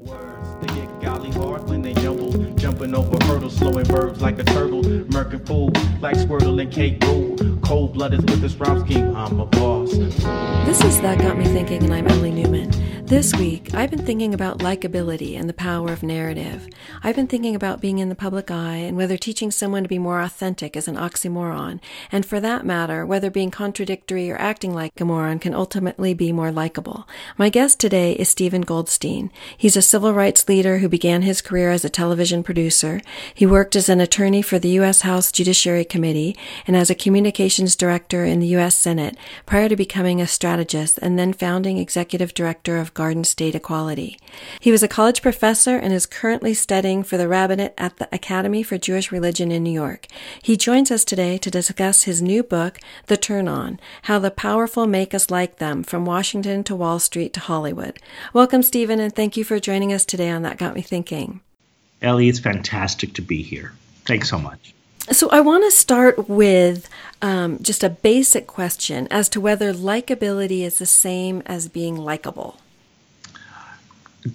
Words, they get golly hard when they jumble, jumping over hurdles, slowing verbs like a turtle, murking fool like Squirtle and Kate Rule. Cold blooded with this rhyme scheme, I'm a boss. This is That Got Me Thinking, and I'm Ellie Newman. This week, I've been thinking about likability and the power of narrative. I've been thinking about being in the public eye and whether teaching someone to be more authentic is an oxymoron, and for that matter, whether being contradictory or acting like a moron can ultimately be more likable. My guest today is Stephen Goldstein. He's a civil rights leader who began his career as a television producer. He worked as an attorney for the U.S. House Judiciary Committee and as a communications director in the U.S. Senate prior to becoming a strategist and then founding executive director of Garden State Equality. He was a college professor and is currently studying for the rabbinate at the Academy for Jewish Religion in New York. He joins us today to discuss his new book, The Turn On How the Powerful Make Us Like Them from Washington to Wall Street to Hollywood. Welcome, Stephen, and thank you for joining us today on That Got Me Thinking. Ellie, it's fantastic to be here. Thanks so much. So, I want to start with um, just a basic question as to whether likability is the same as being likable.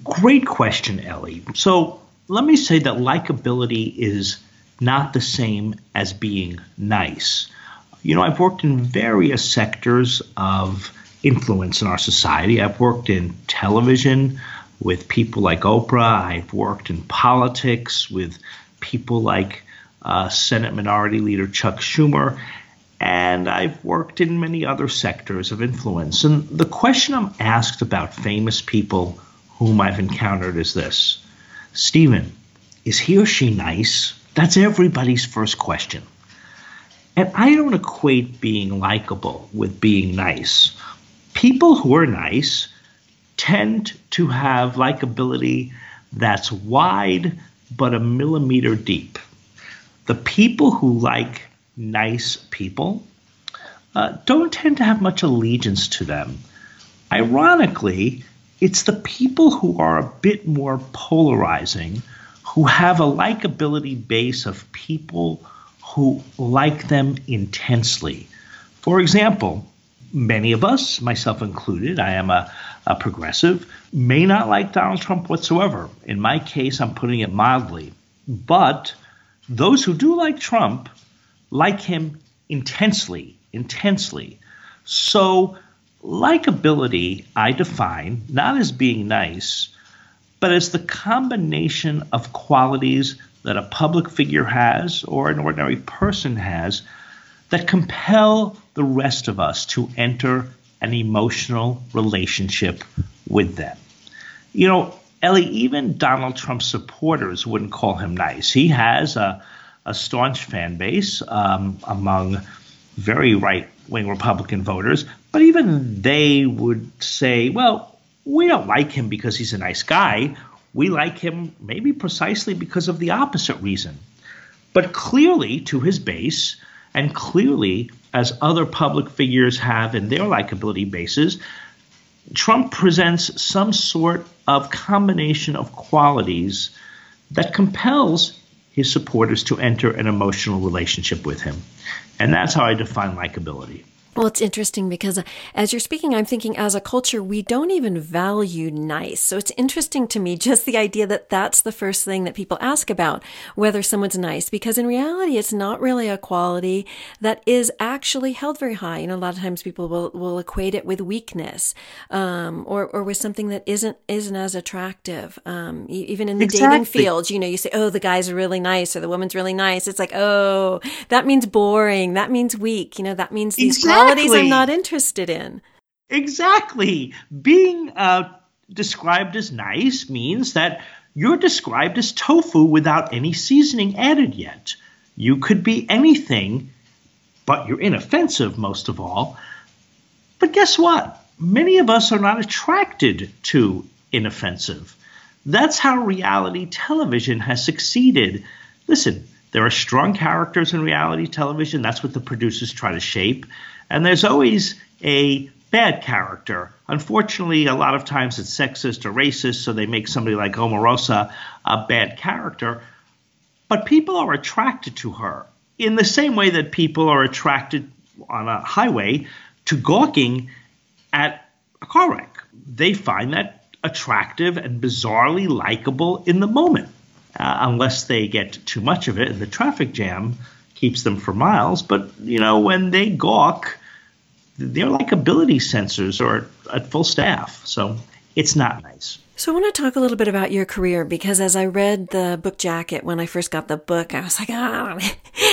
Great question, Ellie. So let me say that likability is not the same as being nice. You know, I've worked in various sectors of influence in our society. I've worked in television with people like Oprah. I've worked in politics with people like uh, Senate Minority Leader Chuck Schumer. And I've worked in many other sectors of influence. And the question I'm asked about famous people whom I've encountered is this Stephen, is he or she nice? That's everybody's first question. And I don't equate being likable with being nice. People who are nice tend to have likability that's wide but a millimeter deep. The people who like nice people uh, don't tend to have much allegiance to them. Ironically, it's the people who are a bit more polarizing, who have a likability base of people who like them intensely. For example, many of us, myself included, I am a, a progressive, may not like Donald Trump whatsoever. In my case, I'm putting it mildly. But those who do like Trump like him intensely, intensely. So Likability, I define not as being nice, but as the combination of qualities that a public figure has or an ordinary person has that compel the rest of us to enter an emotional relationship with them. You know, Ellie, even Donald Trump's supporters wouldn't call him nice. He has a, a staunch fan base um, among very right wing Republican voters, but even they would say, well, we don't like him because he's a nice guy. We like him maybe precisely because of the opposite reason. But clearly, to his base, and clearly, as other public figures have in their likability bases, Trump presents some sort of combination of qualities that compels his supporters to enter an emotional relationship with him. And that's how I define likability. Well, it's interesting because uh, as you're speaking, I'm thinking as a culture, we don't even value nice. So it's interesting to me just the idea that that's the first thing that people ask about, whether someone's nice, because in reality, it's not really a quality that is actually held very high. You know, a lot of times people will, will equate it with weakness, um, or, or with something that isn't, isn't as attractive. Um, even in the exactly. dating field, you know, you say, oh, the guy's really nice or the woman's really nice. It's like, oh, that means boring. That means weak. You know, that means these exactly qualities I'm not interested in. Exactly. Being uh, described as nice means that you're described as tofu without any seasoning added yet. You could be anything, but you're inoffensive most of all. But guess what? Many of us are not attracted to inoffensive. That's how reality television has succeeded. Listen, there are strong characters in reality television. That's what the producers try to shape. And there's always a bad character. Unfortunately, a lot of times it's sexist or racist, so they make somebody like Omarosa a bad character. But people are attracted to her in the same way that people are attracted on a highway to gawking at a car wreck. They find that attractive and bizarrely likable in the moment, uh, unless they get too much of it and the traffic jam keeps them for miles. But you know, when they gawk, their likability sensors or at full staff, so it's not nice. So I want to talk a little bit about your career because as I read the book jacket when I first got the book, I was like, oh,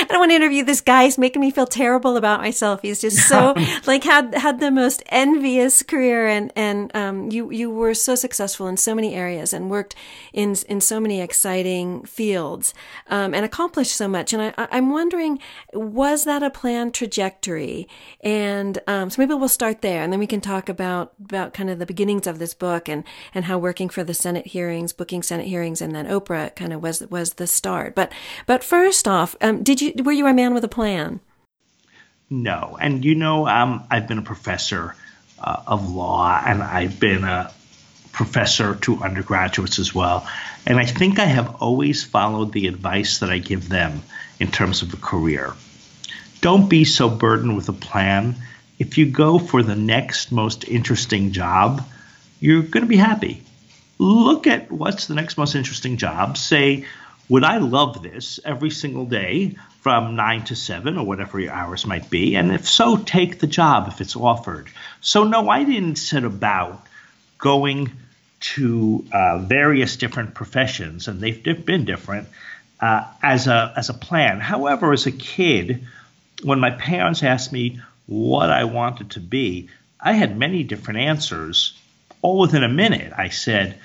I don't want to interview this guy. He's making me feel terrible about myself. He's just so like had had the most envious career, and and um, you you were so successful in so many areas and worked in in so many exciting fields um, and accomplished so much. And I, I'm wondering, was that a planned trajectory? And um, so maybe we'll start there, and then we can talk about about kind of the beginnings of this book and and how working for the Senate hearings, booking Senate hearings, and then Oprah kind of was was the start. But but first off, um, did you were you a man with a plan? No, and you know, um, I've been a professor uh, of law, and I've been a professor to undergraduates as well. And I think I have always followed the advice that I give them in terms of a career. Don't be so burdened with a plan. If you go for the next most interesting job, you're going to be happy. Look at what's the next most interesting job. Say, would I love this every single day from nine to seven or whatever your hours might be? And if so, take the job if it's offered. So, no, I didn't set about going to uh, various different professions, and they've been different uh, as a as a plan. However, as a kid, when my parents asked me what I wanted to be, I had many different answers all within a minute, I said,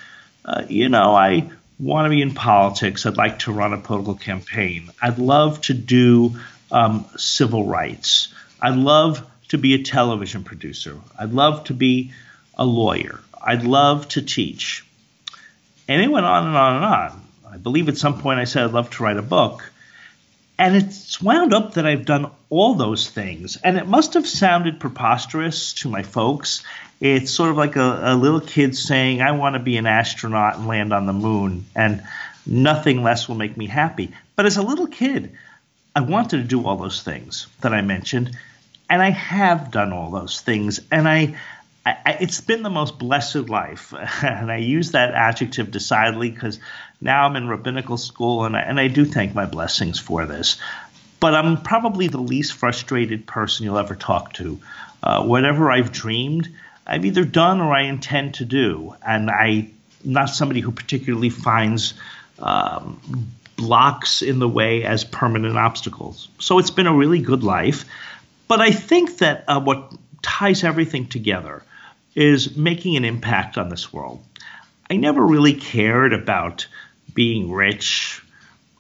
uh, you know, I want to be in politics. I'd like to run a political campaign. I'd love to do um, civil rights. I'd love to be a television producer. I'd love to be a lawyer. I'd love to teach. And it went on and on and on. I believe at some point I said I'd love to write a book. And it's wound up that I've done all those things. And it must have sounded preposterous to my folks. It's sort of like a, a little kid saying, I want to be an astronaut and land on the moon, and nothing less will make me happy. But as a little kid, I wanted to do all those things that I mentioned, and I have done all those things. And I, I it's been the most blessed life. and I use that adjective decidedly because now I'm in rabbinical school, and I, and I do thank my blessings for this. But I'm probably the least frustrated person you'll ever talk to. Uh, whatever I've dreamed, I've either done or I intend to do, and I'm not somebody who particularly finds um, blocks in the way as permanent obstacles. So it's been a really good life. But I think that uh, what ties everything together is making an impact on this world. I never really cared about being rich.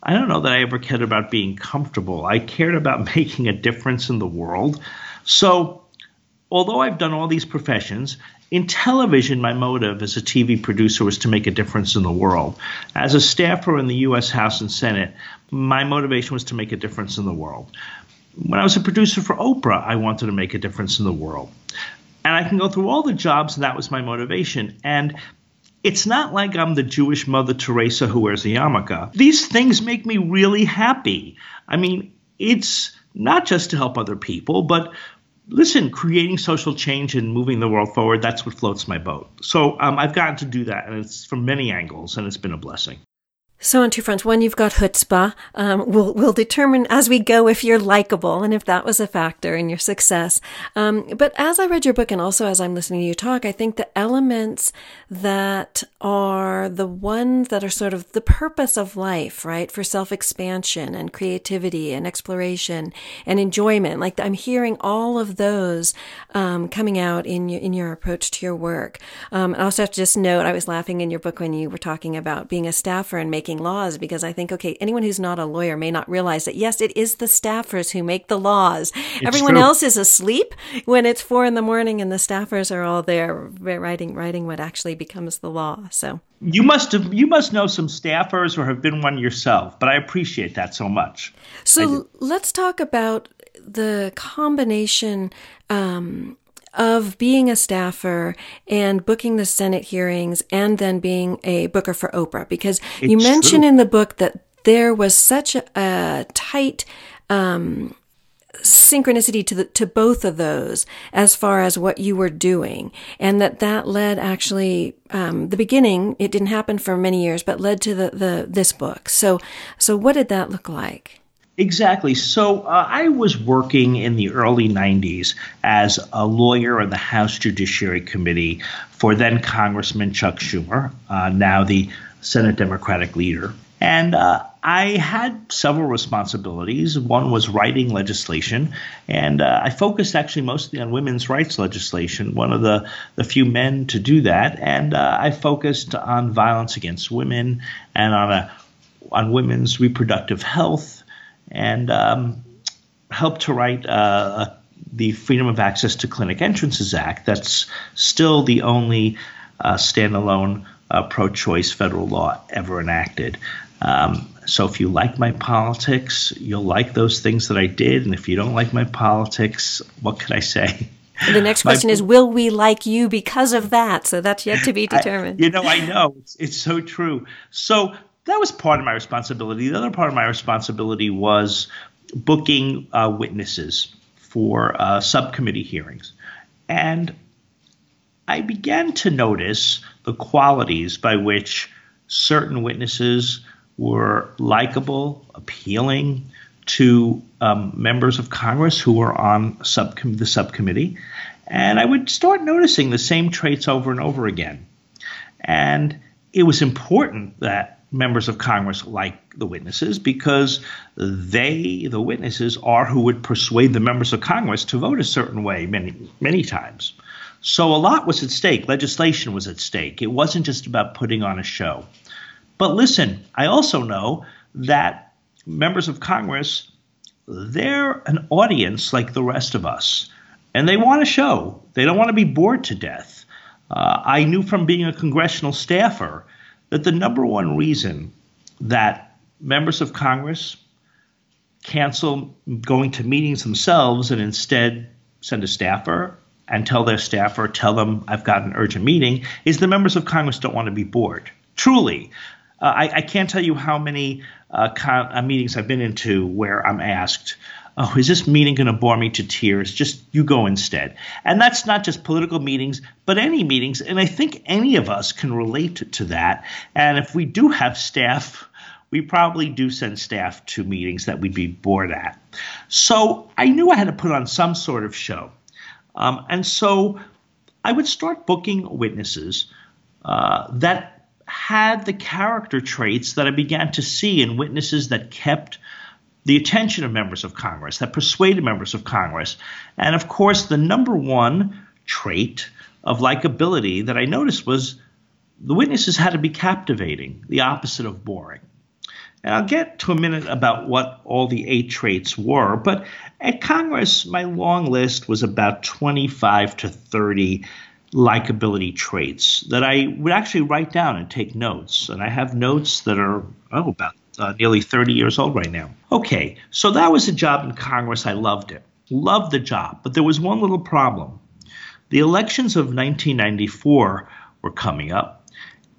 I don't know that I ever cared about being comfortable. I cared about making a difference in the world. So although I've done all these professions, in television, my motive as a TV producer was to make a difference in the world. As a staffer in the U.S. House and Senate, my motivation was to make a difference in the world. When I was a producer for Oprah, I wanted to make a difference in the world. And I can go through all the jobs, and that was my motivation. And it's not like I'm the Jewish Mother Teresa who wears a yarmulke. These things make me really happy. I mean, it's not just to help other people, but listen, creating social change and moving the world forward, that's what floats my boat. So um, I've gotten to do that, and it's from many angles, and it's been a blessing. So on two fronts. One, you've got chutzpah. Um, we'll, we'll determine as we go if you're likable and if that was a factor in your success. Um, but as I read your book and also as I'm listening to you talk, I think the elements that are the ones that are sort of the purpose of life, right? For self-expansion and creativity and exploration and enjoyment. Like I'm hearing all of those, um, coming out in your, in your approach to your work. Um, I also have to just note, I was laughing in your book when you were talking about being a staffer and making making laws because I think, okay, anyone who's not a lawyer may not realize that, yes, it is the staffers who make the laws. It's Everyone true. else is asleep when it's four in the morning and the staffers are all there writing, writing what actually becomes the law. So you must have, you must know some staffers or have been one yourself, but I appreciate that so much. So let's talk about the combination, um, of being a staffer and booking the Senate hearings and then being a booker for Oprah? Because it's you mentioned in the book that there was such a, a tight, um, synchronicity to the, to both of those as far as what you were doing and that that led actually um, the beginning it didn't happen for many years but led to the, the this book. So so what did that look like Exactly. So uh, I was working in the early 90s as a lawyer on the House Judiciary Committee for then Congressman Chuck Schumer, uh, now the Senate Democratic leader. And uh, I had several responsibilities. One was writing legislation, and uh, I focused actually mostly on women's rights legislation, one of the, the few men to do that. And uh, I focused on violence against women and on, a, on women's reproductive health, and um, helped to write uh, the Freedom of Access to Clinic Entrances Act. That's still the only uh, standalone uh, pro choice federal law ever enacted. Um, so if you like my politics, you'll like those things that I did. And if you don't like my politics, what could I say? The next question my, is Will we like you because of that? So that's yet to be determined. I, you know, I know. It's, it's so true. So that was part of my responsibility. The other part of my responsibility was booking uh, witnesses for uh, subcommittee hearings. And I began to notice the qualities by which certain witnesses were likable, appealing to um, members of Congress who were on subcom- the subcommittee. And I would start noticing the same traits over and over again. And it was important that members of Congress like the witnesses because they, the witnesses, are who would persuade the members of Congress to vote a certain way many, many times. So a lot was at stake. Legislation was at stake. It wasn't just about putting on a show. But listen, I also know that members of Congress, they're an audience like the rest of us, and they want a show. They don't want to be bored to death. Uh, I knew from being a congressional staffer that the number one reason that members of Congress cancel going to meetings themselves and instead send a staffer and tell their staffer, tell them I've got an urgent meeting, is the members of Congress don't want to be bored. Truly, uh, I, I, can't tell you how many uh, con- uh, meetings I've been into where I'm asked, oh, is this meeting going to bore me to tears? Just you go instead. And that's not just political meetings, but any meetings. And I think any of us can relate to, that. And if we do have staff, we probably do send staff to meetings that we'd be bored at. So I knew I had to put on some sort of show. Um, and so I would start booking witnesses uh, that had the character traits that I began to see in witnesses that kept the attention of members of Congress, that persuaded members of Congress. And of course, the number one trait of likability that I noticed was the witnesses had to be captivating, the opposite of boring. And I'll get to a minute about what all the eight traits were, but at Congress, my long list was about 25 to 30 likability traits that I would actually write down and take notes. And I have notes that are, oh, about uh, nearly 30 years old right now. Okay, so that was a job in Congress. I loved it. Loved the job. But there was one little problem. The elections of 1994 were coming up,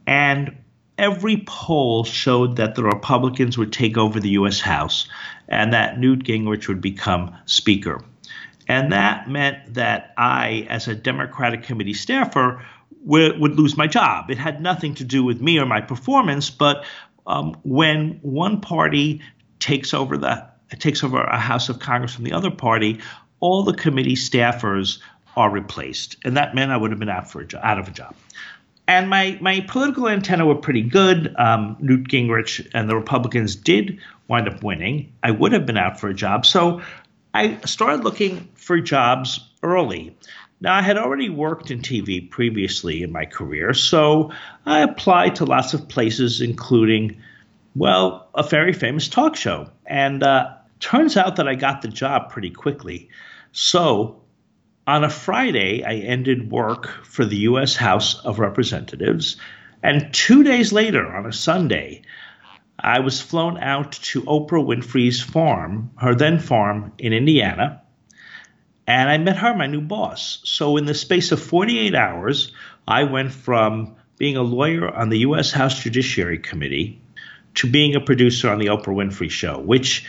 and every poll showed that the Republicans would take over the U.S. House and that Newt Gingrich would become Speaker. And that meant that I, as a Democratic committee staffer, would, would lose my job. It had nothing to do with me or my performance, but um, when one party takes over the takes over a House of Congress from the other party, all the committee staffers are replaced, and that meant I would have been out for a jo- out of a job. And my my political antenna were pretty good. Um, Newt Gingrich and the Republicans did wind up winning. I would have been out for a job, so I started looking for jobs early. Now, I had already worked in TV previously in my career, so I applied to lots of places, including, well, a very famous talk show. And uh, turns out that I got the job pretty quickly. So on a Friday, I ended work for the U.S. House of Representatives. And two days later, on a Sunday, I was flown out to Oprah Winfrey's farm, her then farm in Indiana, and I met her, my new boss. So, in the space of 48 hours, I went from being a lawyer on the U.S. House Judiciary Committee to being a producer on the Oprah Winfrey Show, which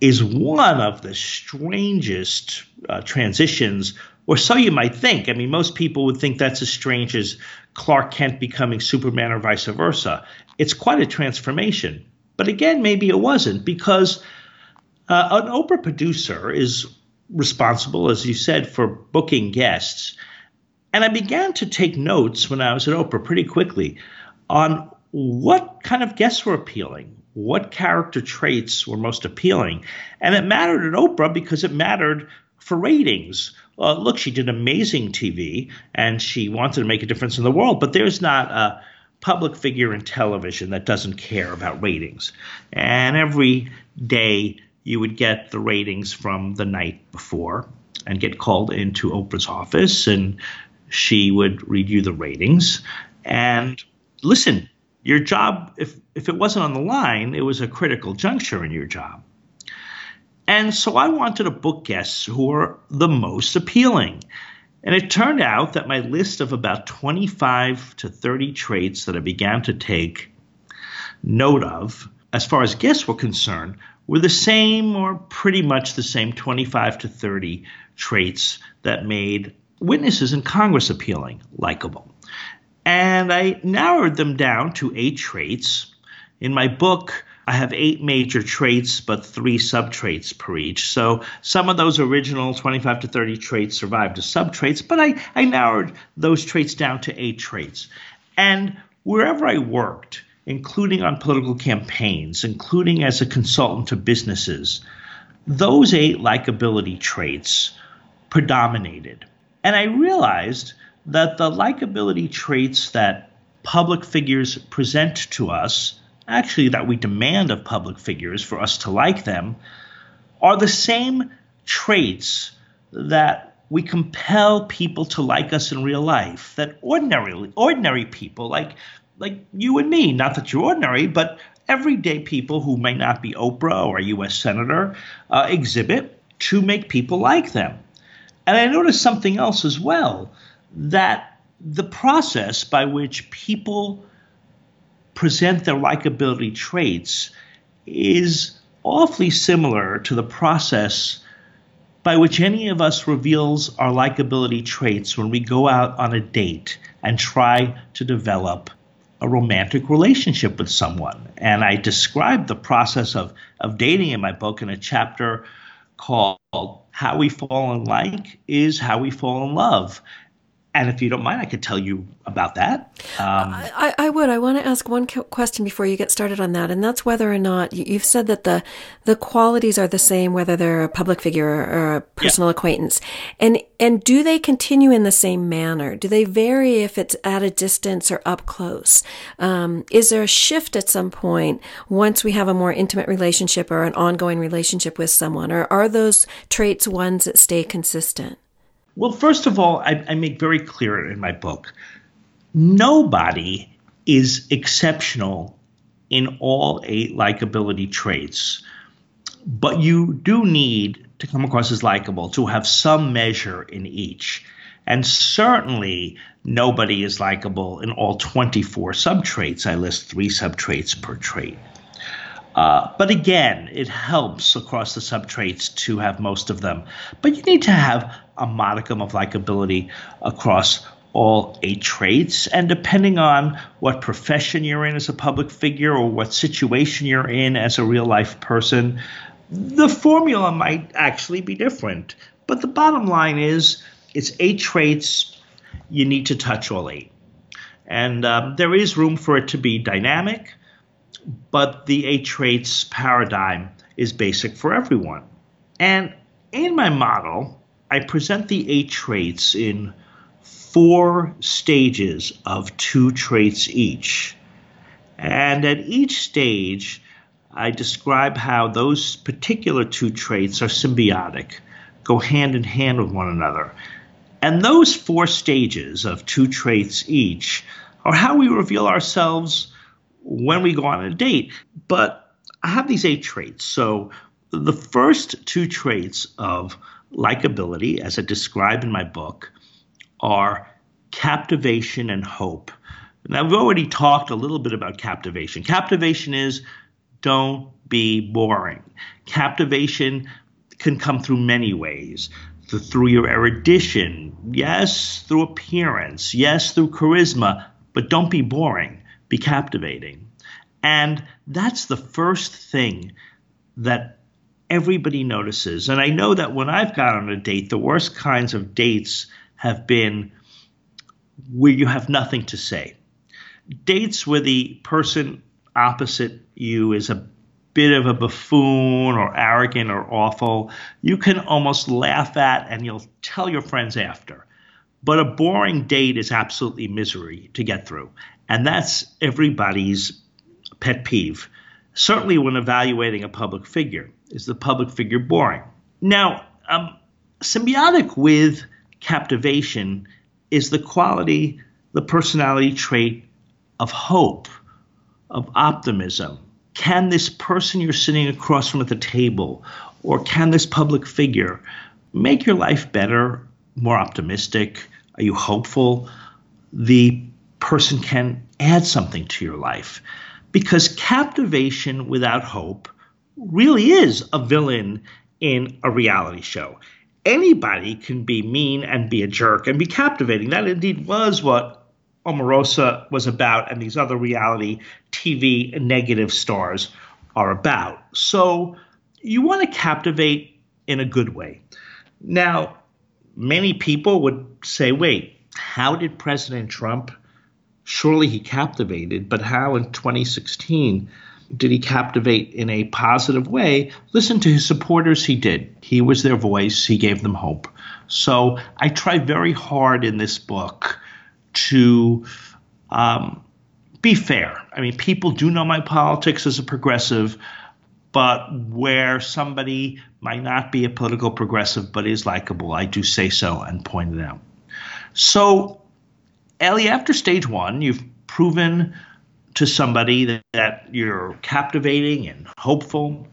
is one of the strangest uh, transitions, or so you might think. I mean, most people would think that's as strange as Clark Kent becoming Superman or vice versa. It's quite a transformation. But again, maybe it wasn't because uh, an Oprah producer is responsible, as you said, for booking guests. And I began to take notes when I was at Oprah pretty quickly on what kind of guests were appealing, what character traits were most appealing. And it mattered at Oprah because it mattered for ratings. Uh, look, she did amazing TV and she wanted to make a difference in the world, but there's not a public figure in television that doesn't care about ratings. And every day you would get the ratings from the night before and get called into Oprah's office and she would read you the ratings. And listen your job if if it wasn't on the line it was a critical juncture in your job. And so i wanted to book guests who were the most appealing. And it turned out that my list of about 25 to 30 traits that i began to take note of as far as guests were concerned were the same or pretty much the same 25 to 30 traits that made witnesses in Congress appealing, likable. And I narrowed them down to eight traits. In my book, I have eight major traits, but three subtraits per each. So some of those original 25 to 30 traits survived as subtraits, but I, I narrowed those traits down to eight traits. And wherever I worked, including on political campaigns, including as a consultant to businesses, those eight likability traits predominated. And I realized that the likability traits that public figures present to us, actually, that we demand of public figures for us to like them, are the same traits that we compel people to like us in real life. That ordinary, ordinary people, like like you and me, not that you're ordinary, but everyday people who may not be Oprah or a U.S. senator, uh, exhibit to make people like them. And I noticed something else as well that the process by which people present their likability traits is awfully similar to the process by which any of us reveals our likability traits when we go out on a date and try to develop a romantic relationship with someone. And I describe the process of, of dating in my book in a chapter called how We Fall in Like is How We Fall in Love. And if you don't mind, I could tell you about that. Um, I, I, would. I want to ask one question before you get started on that, and that's whether or not you've said that the the qualities are the same, whether they're a public figure or a personal yeah. acquaintance, and and do they continue in the same manner? Do they vary if it's at a distance or up close? Um, is there a shift at some point once we have a more intimate relationship or an ongoing relationship with someone, or are those traits ones that stay consistent? Well, first of all, I, I make very clear in my book nobody is exceptional in all eight likability traits, but you do need to come across as likable to have some measure in each. And certainly, nobody is likable in all 24 subtraits. I list three subtraits per trait. Uh, but again, it helps across the subtraits to have most of them. But you need to have a modicum of likability across all eight traits. And depending on what profession you're in as a public figure or what situation you're in as a real life person, the formula might actually be different. But the bottom line is it's eight traits. You need to touch all eight. And um, there is room for it to be dynamic, but the eight traits paradigm is basic for everyone. And in my model, I present the eight traits in four stages of two traits each. And at each stage, I describe how those particular two traits are symbiotic, go hand in hand with one another. And those four stages of two traits each are how we reveal ourselves when we go on a date. But I have these eight traits. So the first two traits of likability, as I describe in my book, are captivation and hope. Now, we've already talked a little bit about captivation. Captivation is don't be boring. Captivation can come through many ways through your erudition, yes, through appearance, yes, through charisma, but don't be boring, be captivating. And that's the first thing that everybody notices. And I know that when I've gone on a date, the worst kinds of dates have been where you have nothing to say. Dates where the person opposite you is a bit of a buffoon or arrogant or awful, you can almost laugh at and you'll tell your friends after. But a boring date is absolutely misery to get through. And that's everybody's pet peeve. Certainly, when evaluating a public figure, is the public figure boring? Now, um, symbiotic with captivation is the quality, the personality trait of hope, of optimism. Can this person you're sitting across from at the table, or can this public figure make your life better, more optimistic? Are you hopeful? The person can add something to your life. Because captivation without hope really is a villain in a reality show. Anybody can be mean and be a jerk and be captivating. That indeed was what Omarosa was about, and these other reality TV negative stars are about. So you want to captivate in a good way. Now, many people would say, wait, how did President Trump? Surely he captivated, but how in 2016 did he captivate in a positive way? Listen to his supporters, he did. He was their voice, he gave them hope. So I try very hard in this book to um, be fair. I mean, people do know my politics as a progressive, but where somebody might not be a political progressive but is likable, I do say so and point it out. So, Ellie, after stage one, you've proven to somebody that, that you're captivating and hopeful.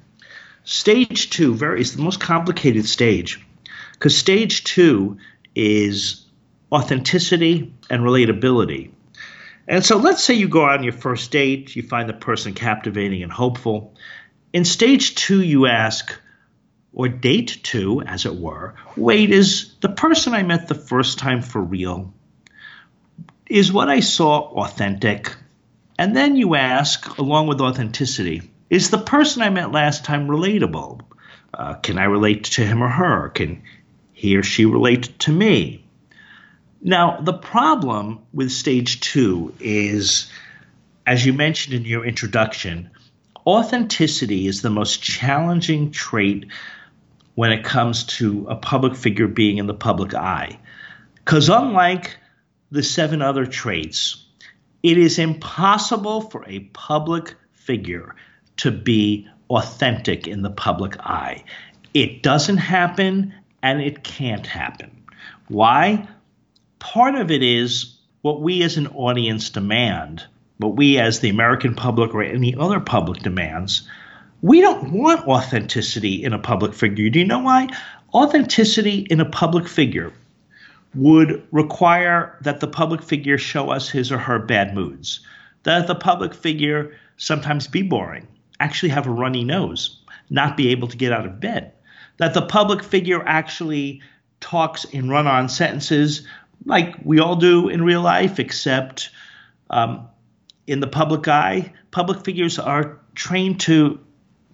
Stage two very is the most complicated stage because stage two is authenticity and relatability. And so let's say you go out on your first date, you find the person captivating and hopeful. In stage two, you ask, or date two, as it were, wait, is the person I met the first time for real? Is what I saw authentic? And then you ask, along with authenticity, is the person I met last time relatable? Uh, can I relate to him or her? Can he or she relate to me? Now, the problem with stage two is, as you mentioned in your introduction, authenticity is the most challenging trait when it comes to a public figure being in the public eye. Because unlike the seven other traits, it is impossible for a public figure to be authentic in the public eye. It doesn't happen and it can't happen. Why? part of it is what we as an audience demand, what we as the American public or any other public demands. We don't want authenticity in a public figure. Do you know why? Authenticity in a public figure would require that the public figure show us his or her bad moods, that the public figure sometimes be boring, actually have a runny nose, not be able to get out of bed, that the public figure actually talks in run on sentences like we all do in real life, except um, in the public eye, public figures are trained to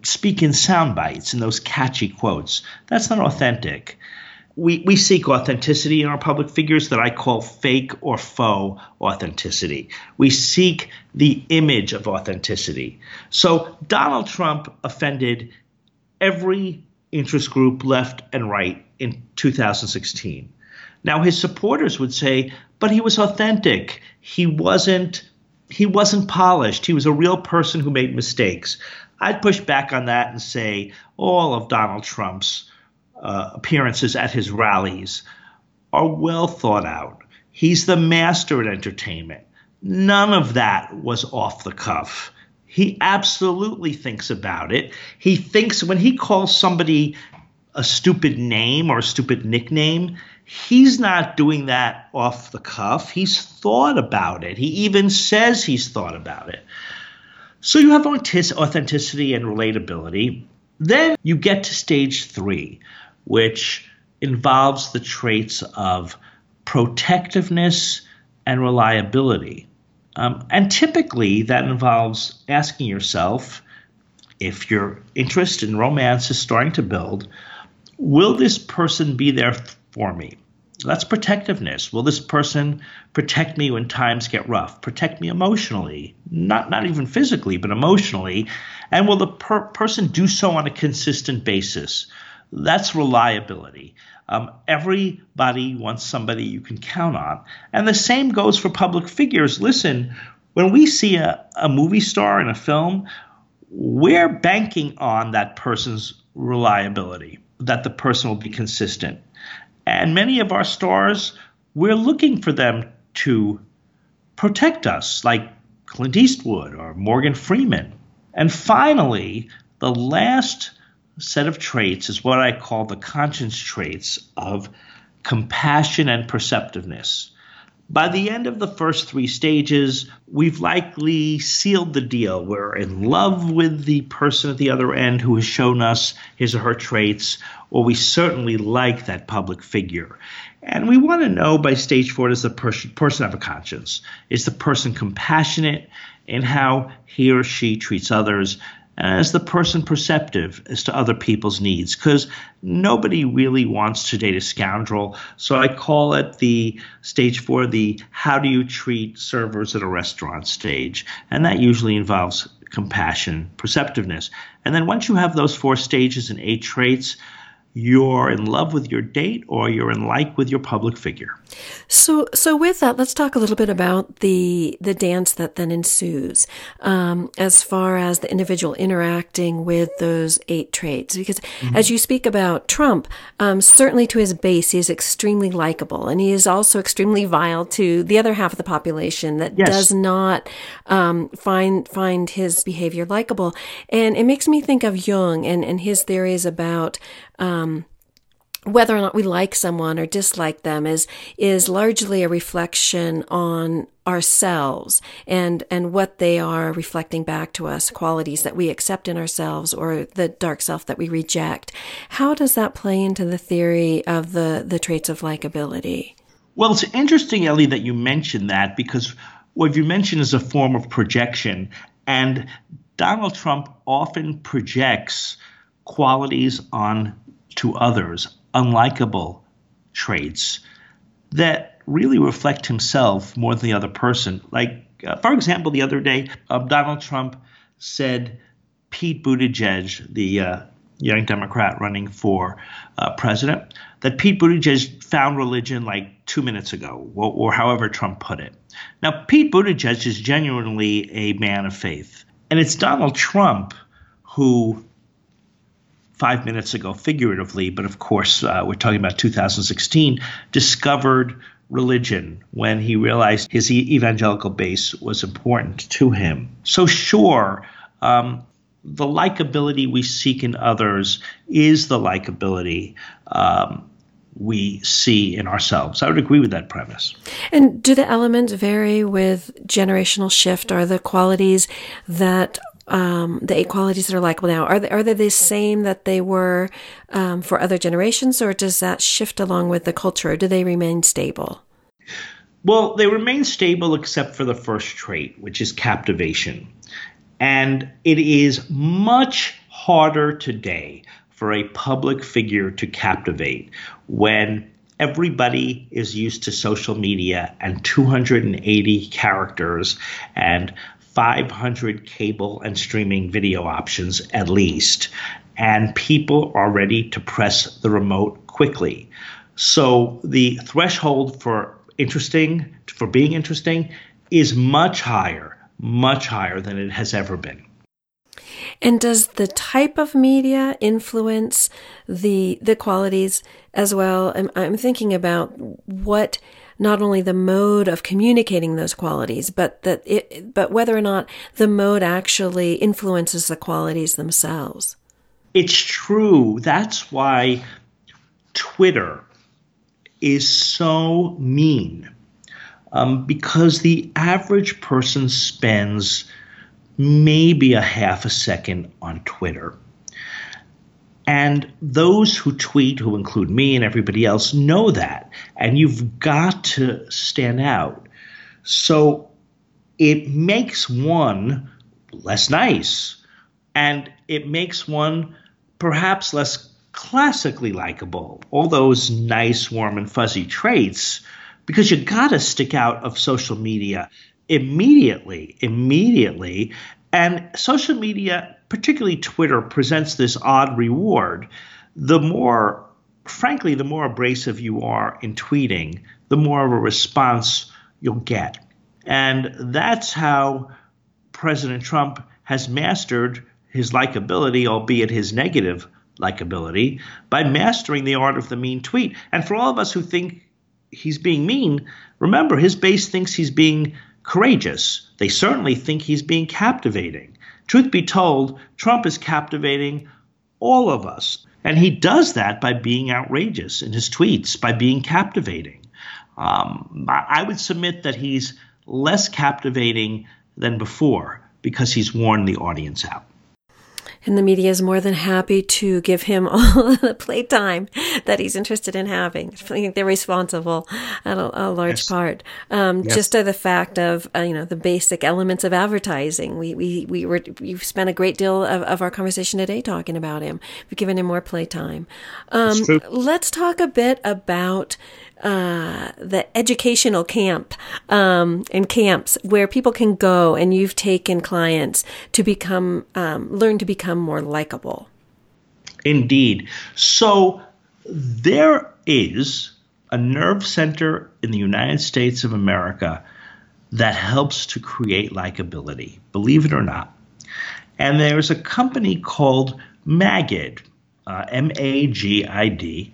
speak in sound bites and those catchy quotes. That's not authentic. We, we seek authenticity in our public figures that I call fake or faux authenticity. We seek the image of authenticity. So Donald Trump offended every interest group, left and right, in 2016. Now his supporters would say, but he was authentic. He wasn't he wasn't polished. He was a real person who made mistakes. I'd push back on that and say all of Donald Trump's uh, appearances at his rallies are well thought out. He's the master at entertainment. None of that was off the cuff. He absolutely thinks about it. He thinks when he calls somebody a stupid name or a stupid nickname, he's not doing that off the cuff. He's thought about it. He even says he's thought about it. So you have authenticity and relatability. Then you get to stage three, which involves the traits of protectiveness and reliability. Um, and typically that involves asking yourself if your interest in romance is starting to build, will this person be there for me? That's protectiveness. Will this person protect me when times get rough? Protect me emotionally, not not even physically, but emotionally. And will the per- person do so on a consistent basis? That's reliability. Um, everybody wants somebody you can count on. And the same goes for public figures. Listen, when we see a, a movie star in a film, we're banking on that person's reliability, that the person will be consistent. And many of our stars, we're looking for them to protect us, like Clint Eastwood or Morgan Freeman. And finally, the last set of traits is what I call the conscience traits of compassion and perceptiveness. By the end of the first three stages, we've likely sealed the deal. We're in love with the person at the other end who has shown us his or her traits, or we certainly like that public figure. And we want to know by stage four does the person, have a conscience? Is the person compassionate in how he or she treats others? As the person perceptive as to other people's needs because nobody really wants to date a scoundrel. So I call it the stage four, the how do you treat servers at a restaurant stage. And that usually involves compassion, perceptiveness. And then once you have those four stages and eight traits, you're in love with your date or you're in like with your public figure. So, so with that, let's talk a little bit about the the dance that then ensues, um, as far as the individual interacting with those eight traits. Because mm-hmm. as you speak about Trump, um, certainly to his base, he is extremely likable, and he is also extremely vile to the other half of the population that yes. does not um, find find his behavior likable. And it makes me think of Jung and and his theories about um, whether or not we like someone or dislike them is is largely a reflection on ourselves and and what they are reflecting back to us qualities that we accept in ourselves or the dark self that we reject. How does that play into the theory of the the traits of likability? Well it's interesting ellie that you mentioned that because what you mentioned is a form of projection. And donald trump often projects qualities on to others, unlikable traits that really reflect himself more than the other person. Like, uh, for example, the other day, uh, Donald Trump said Pete Buttigieg, the uh, young Democrat running for uh, president, that Pete Buttigieg found religion like two minutes ago, or, or however Trump put it. Now, Pete Buttigieg is genuinely a man of faith. And it's Donald Trump who five minutes ago, figuratively, but of course, uh, we're talking about 2016, discovered religion when he realized his evangelical base was important to him. So, sure, um, the likability we seek in others is the likability um, we see in ourselves. I would agree with that premise. And do the elements vary with generational shift? Are the qualities that um, the eight qualities that are likable now are they, are they the same that they were um, for other generations, or does that shift along with the culture, or do they remain stable? Well, they remain stable except for the first trait, which is captivation. And it is much harder today for a public figure to captivate when everybody is used to social media and 280 characters and 500 cable and streaming video options at least, and people are ready to press the remote quickly. So the threshold for interesting, for being interesting, is much higher, much higher than it has ever been. And does the type of media influence the the qualities as well? I'm, I'm thinking about what not only the mode of communicating those qualities, but that it, but whether or not the mode actually influences the qualities themselves. It's true. That's why Twitter is so mean. Um, because the average person spends maybe a half a second on Twitter. And those who tweet, who include me and everybody else, know that. And you've got to stand out. So it makes one less nice. And it makes one perhaps less classically likable. All those nice, warm, and fuzzy traits, because you've got to stick out of social media immediately, immediately. And social media, particularly Twitter, presents this odd reward. The more, frankly, the more abrasive you are in tweeting, the more of a response you'll get. And that's how President Trump has mastered his likability, albeit his negative likability, by mastering the art of the mean tweet. And for all of us who think he's being mean, remember his base thinks he's being courageous. They certainly think he's being captivating. Truth be told, Trump is captivating all of us. And he does that by being outrageous in his tweets, by being captivating. Um, I would submit that he's less captivating than before because he's worn the audience out. And the media is more than happy to give him all the playtime that he's interested in having. I think they're responsible at a, a large yes. part. Um, yes. Just to the fact of, uh, you know, the basic elements of advertising. We, we, we were, we've spent a great deal of, of our conversation today talking about him. We've given him more playtime. Um, let's talk a bit about uh, the educational camp um, and camps where people can go, and you've taken clients to become um, learn to become more likable. Indeed. So there is a nerve center in the United States of America that helps to create likability, believe it or not. And there's a company called Magid, uh, M A G I D,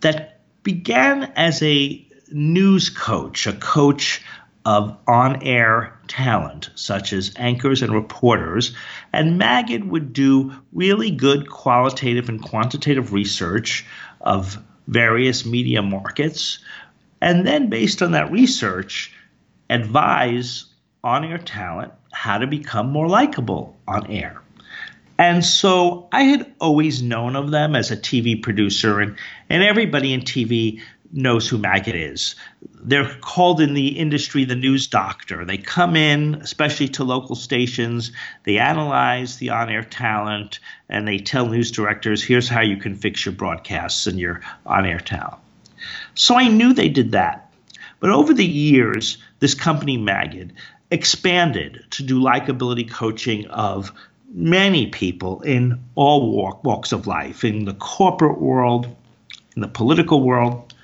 that began as a news coach, a coach of on air talent, such as anchors and reporters. And Magid would do really good qualitative and quantitative research of various media markets. And then, based on that research, advise on air talent how to become more likable on air. And so I had always known of them as a TV producer, and, and everybody in TV knows who Magid is. They're called in the industry the news doctor. They come in, especially to local stations, they analyze the on air talent, and they tell news directors, here's how you can fix your broadcasts and your on air talent. So I knew they did that. But over the years, this company, Magid, expanded to do likability coaching of many people in all walk, walks of life, in the corporate world, in the political world.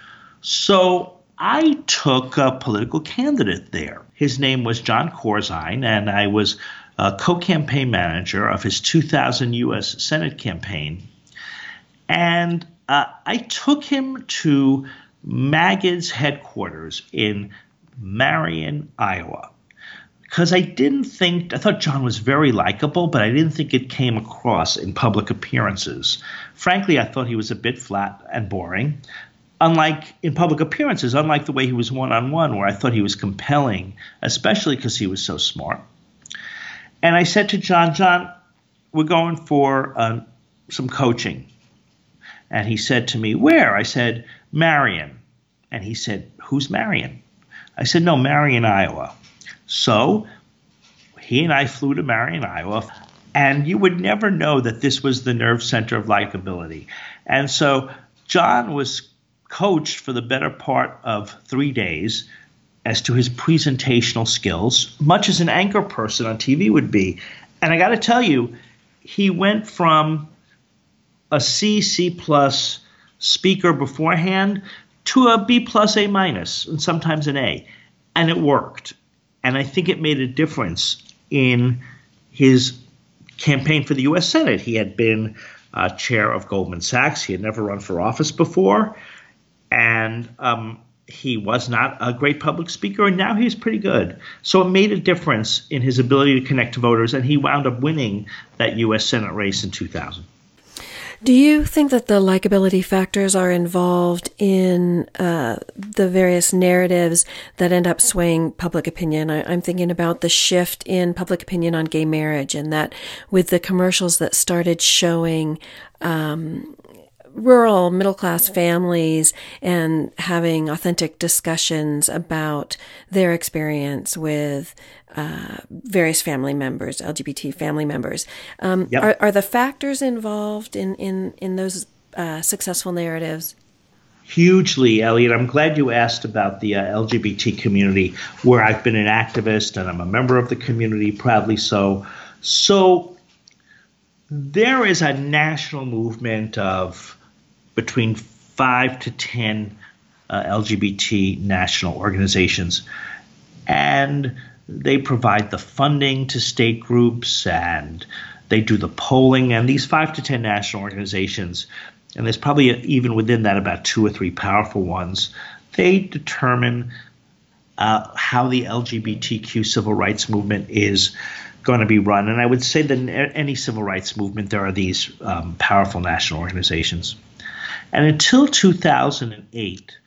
So I took a political candidate there. His name was John Corzine, and I was a co campaign manager of his 2000 U.S. Senate campaign. And uh, I took him to Magid's headquarters in Marion, Iowa because I didn't think I thought John was very likable, but I didn't think it came across in public appearances. Frankly, I thought he was a bit flat and boring. Unlike in public appearances, unlike the way he was one on one, where I thought he was compelling, especially because he was so smart. And I said to John, John, we're going for uh, some coaching. And he said to me, Where? I said, Marion. And he said, Who's Marion? I said, No, Marion, Iowa. So he and I flew to Marion, Iowa, and you would never know that this was the nerve center of likability. And so John was coached for the better part of three days as to his presentational skills, much as an anchor person on TV would be. And I got to tell you, he went from a C, C plus speaker beforehand to a B plus, A minus, and sometimes an A. And it worked. And I think it made a difference in his campaign for the U.S. Senate. He had been uh, chair of Goldman Sachs. He had never run for office before. And um, he was not a great public speaker, and now he's pretty good. So it made a difference in his ability to connect to voters, and he wound up winning that U.S. Senate race in 2000. Do you think that the likability factors are involved in uh, the various narratives that end up swaying public opinion? I, am thinking about the shift in public opinion on gay marriage, and that with the commercials that started showing um, rural middle class families and having authentic discussions about their experience with uh, various family members, LGBT family members. Um, yep. are, are, the factors involved in in in those uh, successful narratives? Hugely, Elliot. I'm glad you asked about the uh, LGBT community, where I've been an activist and I'm a member of the community, proudly so. So there is a national movement of between five to 10 uh, LGBT national organizations. And they provide the funding to state groups and they do the polling. And these five to 10 national organizations, and there's probably even within that about two or three powerful ones, they determine uh, how the LGBTQ civil rights movement is going to be run. And I would say that in any civil rights movement, there are these um, powerful national organizations. And until 2008,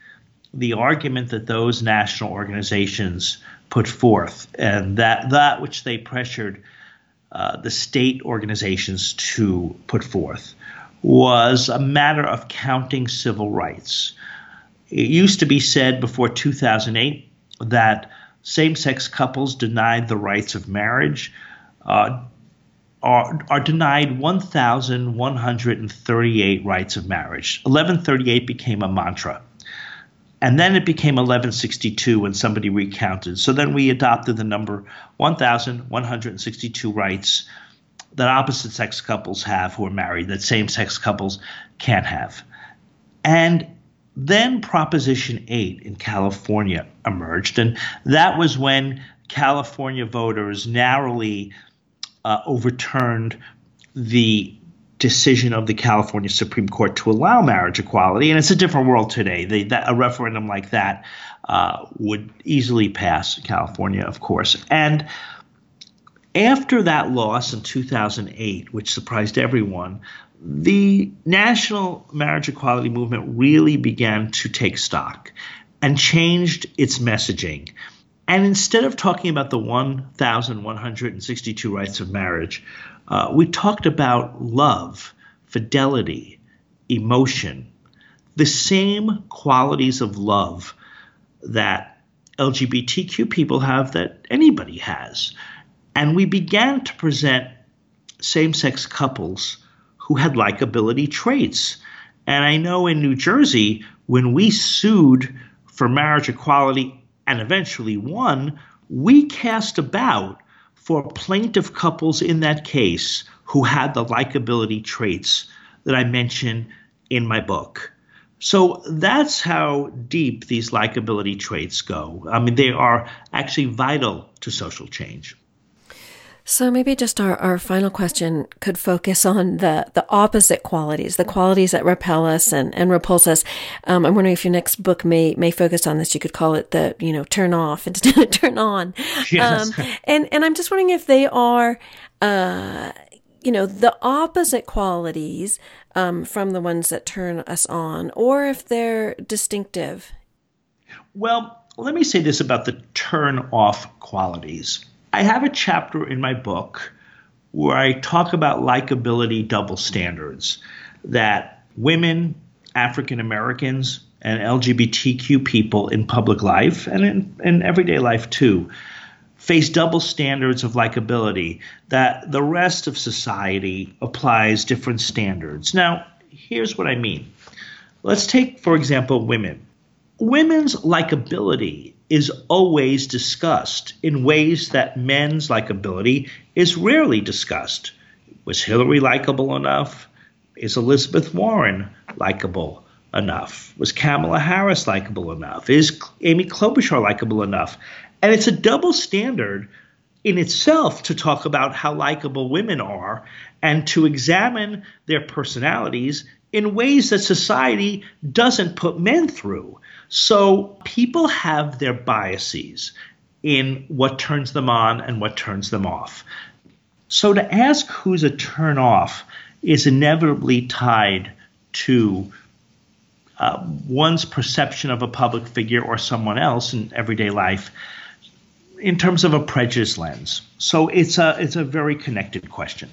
the argument that those national organizations put forth and that, that which they pressured uh, the state organizations to put forth was a matter of counting civil rights. It used to be said before 2008 that same sex couples denied the rights of marriage. Uh, are, are denied 1,138 rights of marriage. 1138 became a mantra. And then it became 1162 when somebody recounted. So then we adopted the number 1,162 rights that opposite sex couples have who are married, that same sex couples can't have. And then Proposition 8 in California emerged. And that was when California voters narrowly uh, overturned the decision of the California Supreme Court to allow marriage equality. And it's a different world today. They, that, a referendum like that uh, would easily pass California, of course. And after that loss in 2008, which surprised everyone, the national marriage equality movement really began to take stock and changed its messaging. And instead of talking about the 1,162 rights of marriage, uh, we talked about love, fidelity, emotion, the same qualities of love that LGBTQ people have that anybody has. And we began to present same sex couples who had likability traits. And I know in New Jersey, when we sued for marriage equality and eventually won, we cast about for plaintiff couples in that case who had the likability traits that I mention in my book. So that's how deep these likability traits go. I mean, they are actually vital to social change. So maybe just our, our final question could focus on the, the opposite qualities, the qualities that repel us and, and repulse us. Um, I'm wondering if your next book may may focus on this. You could call it the you know turn off instead of turn on. Yes. Um, and and I'm just wondering if they are uh, you know the opposite qualities um, from the ones that turn us on, or if they're distinctive. Well, let me say this about the turn off qualities I have a chapter in my book where I talk about likability double standards that women, African Americans, and LGBTQ people in public life and in, in everyday life too face double standards of likability that the rest of society applies different standards. Now, here's what I mean. Let's take, for example, women. Women's likability is always discussed in ways that men's likability is rarely discussed. Was Hillary likable enough? Is Elizabeth Warren likable enough? Was Kamala Harris likable enough? Is Amy Klobuchar likable enough? And it's a double standard in itself to talk about how likable women are and to examine their personalities in ways that society doesn't put men through. So people have their biases in what turns them on and what turns them off. So to ask who's a turn off is inevitably tied to uh, one's perception of a public figure or someone else in everyday life in terms of a prejudice lens. So it's a it's a very connected question.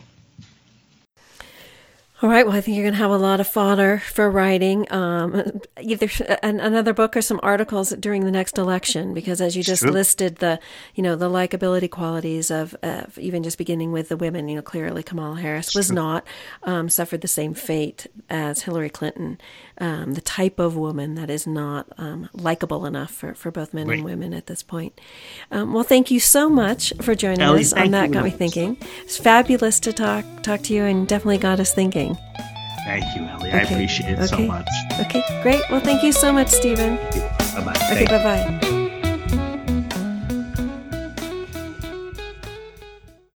All right. Well, I think you're going to have a lot of fodder for writing, um, either an, another book or some articles during the next election. Because as you just listed, the you know the likability qualities of, of, even just beginning with the women, you know, clearly Kamala Harris was not um, suffered the same fate as Hillary Clinton. Um, the type of woman that is not um, likable enough for, for both men right. and women at this point. Um, well, thank you so much for joining Ellie, us on that. Got me thinking. It's fabulous to talk talk to you, and definitely got us thinking. Thank you, Ellie. Okay. I appreciate it okay. so much. Okay, great. Well, thank you so much, Stephen. Bye bye. Okay, bye bye.